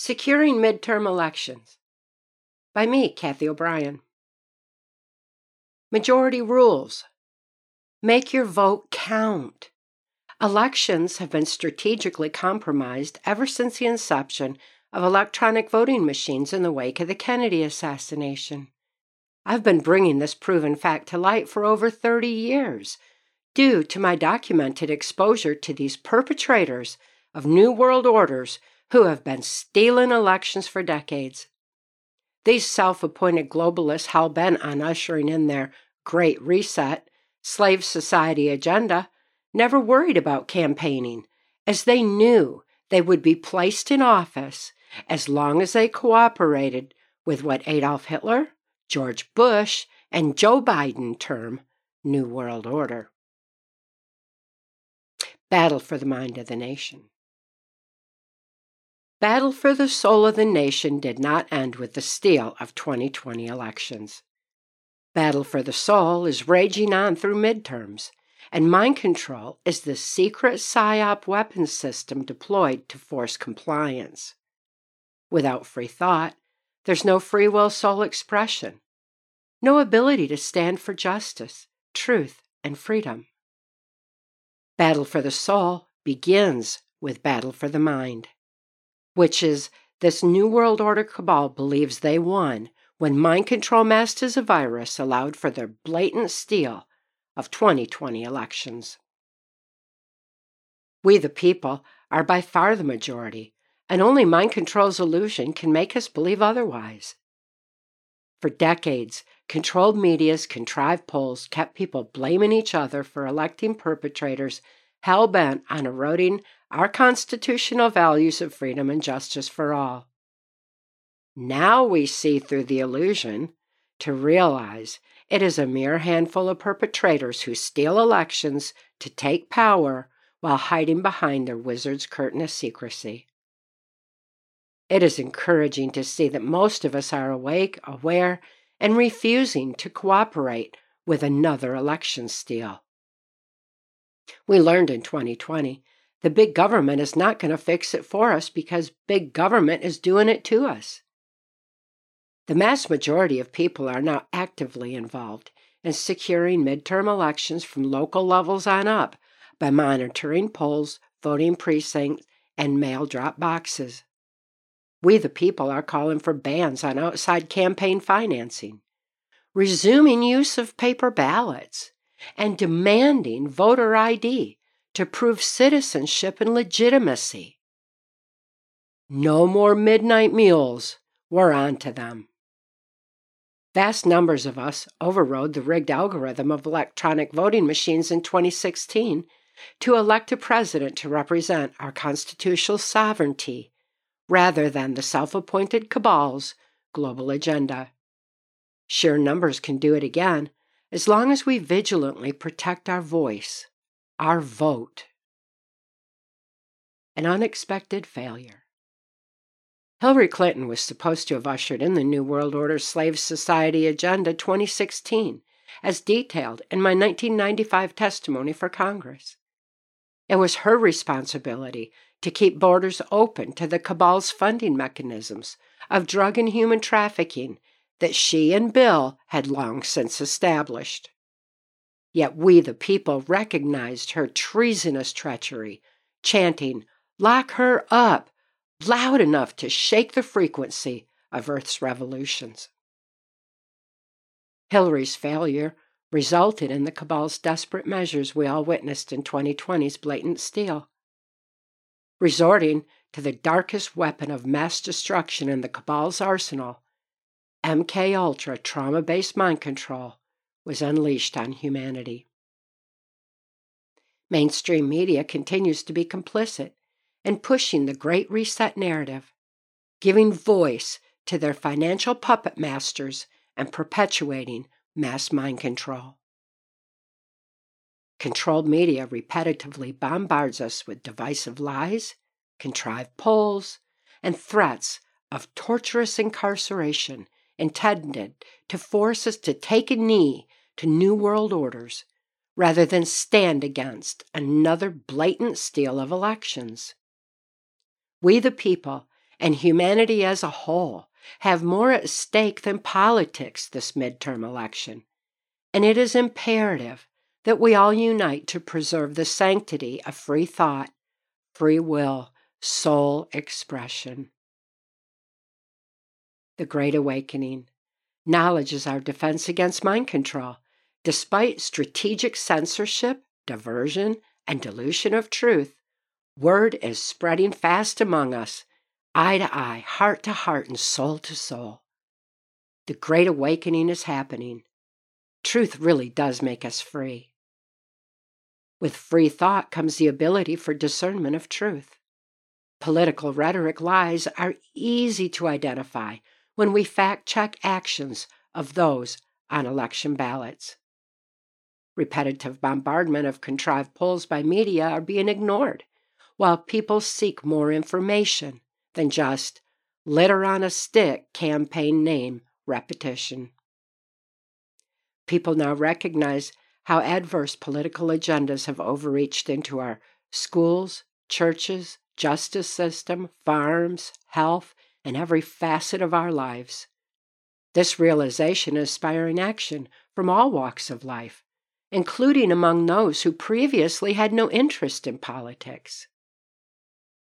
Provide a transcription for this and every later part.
Securing Midterm Elections by me, Cathy O'Brien. Majority Rules Make your vote count. Elections have been strategically compromised ever since the inception of electronic voting machines in the wake of the Kennedy assassination. I've been bringing this proven fact to light for over 30 years due to my documented exposure to these perpetrators of New World Orders who have been stealing elections for decades. These self appointed globalists hell bent on ushering in their Great Reset, slave society agenda never worried about campaigning, as they knew they would be placed in office as long as they cooperated with what Adolf Hitler, George Bush, and Joe Biden term New World Order. Battle for the Mind of the Nation. Battle for the soul of the nation did not end with the steal of 2020 elections. Battle for the soul is raging on through midterms, and mind control is the secret PSYOP weapon system deployed to force compliance. Without free thought, there's no free will soul expression, no ability to stand for justice, truth, and freedom. Battle for the soul begins with battle for the mind which is this New World Order cabal believes they won when mind control as a virus allowed for their blatant steal of 2020 elections. We, the people, are by far the majority, and only mind control's illusion can make us believe otherwise. For decades, controlled media's contrived polls kept people blaming each other for electing perpetrators hell bent on eroding our constitutional values of freedom and justice for all. Now we see through the illusion to realize it is a mere handful of perpetrators who steal elections to take power while hiding behind their wizard's curtain of secrecy. It is encouraging to see that most of us are awake, aware, and refusing to cooperate with another election steal. We learned in 2020 the big government is not going to fix it for us because big government is doing it to us. The mass majority of people are now actively involved in securing midterm elections from local levels on up by monitoring polls, voting precincts, and mail drop boxes. We, the people, are calling for bans on outside campaign financing, resuming use of paper ballots, and demanding voter ID to prove citizenship and legitimacy. No more midnight mules. We're on to them. Vast numbers of us overrode the rigged algorithm of electronic voting machines in 2016 to elect a president to represent our constitutional sovereignty rather than the self appointed cabal's global agenda. Sheer numbers can do it again as long as we vigilantly protect our voice our vote. An unexpected failure. Hillary Clinton was supposed to have ushered in the New World Order Slave Society Agenda 2016, as detailed in my 1995 testimony for Congress. It was her responsibility to keep borders open to the cabal's funding mechanisms of drug and human trafficking that she and Bill had long since established. Yet we, the people, recognized her treasonous treachery, chanting, Lock her up! loud enough to shake the frequency of Earth's revolutions. Hillary's failure resulted in the cabal's desperate measures we all witnessed in 2020's blatant steal. Resorting to the darkest weapon of mass destruction in the cabal's arsenal, MK Ultra trauma-based mind control, was unleashed on humanity. Mainstream media continues to be complicit in pushing the Great Reset narrative, giving voice to their financial puppet masters and perpetuating mass mind control. Controlled media repetitively bombards us with divisive lies, contrived polls, and threats of torturous incarceration intended to force us to take a knee to new world orders rather than stand against another blatant steal of elections. We, the people, and humanity as a whole have more at stake than politics this midterm election. And it is imperative that we all unite to preserve the sanctity of free thought, free will, soul expression. The Great Awakening. Knowledge is our defense against mind control. Despite strategic censorship, diversion, and dilution of truth, word is spreading fast among us, eye to eye, heart to heart, and soul to soul. The Great Awakening is happening. Truth really does make us free. With free thought comes the ability for discernment of truth. Political rhetoric lies are easy to identify when we fact check actions of those on election ballots. Repetitive bombardment of contrived polls by media are being ignored, while people seek more information than just litter on a stick campaign name repetition. People now recognize how adverse political agendas have overreached into our schools, churches, justice system, farms, health, and every facet of our lives. This realization is inspiring action from all walks of life, including among those who previously had no interest in politics.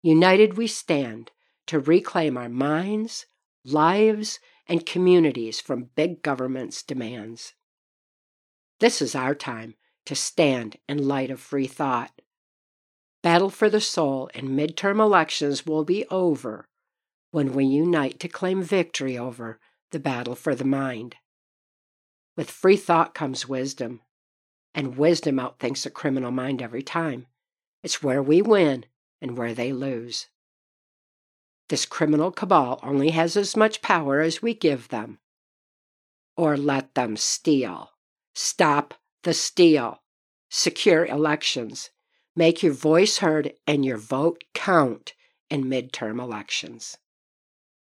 United we stand to reclaim our minds, lives, and communities from big government's demands. This is our time to stand in light of free thought. Battle for the soul and midterm elections will be over when we unite to claim victory over the battle for the mind. With free thought comes wisdom, and wisdom outthinks a criminal mind every time. It's where we win and where they lose. This criminal cabal only has as much power as we give them. Or let them steal. Stop the steal. Secure elections. Make your voice heard and your vote count in midterm elections.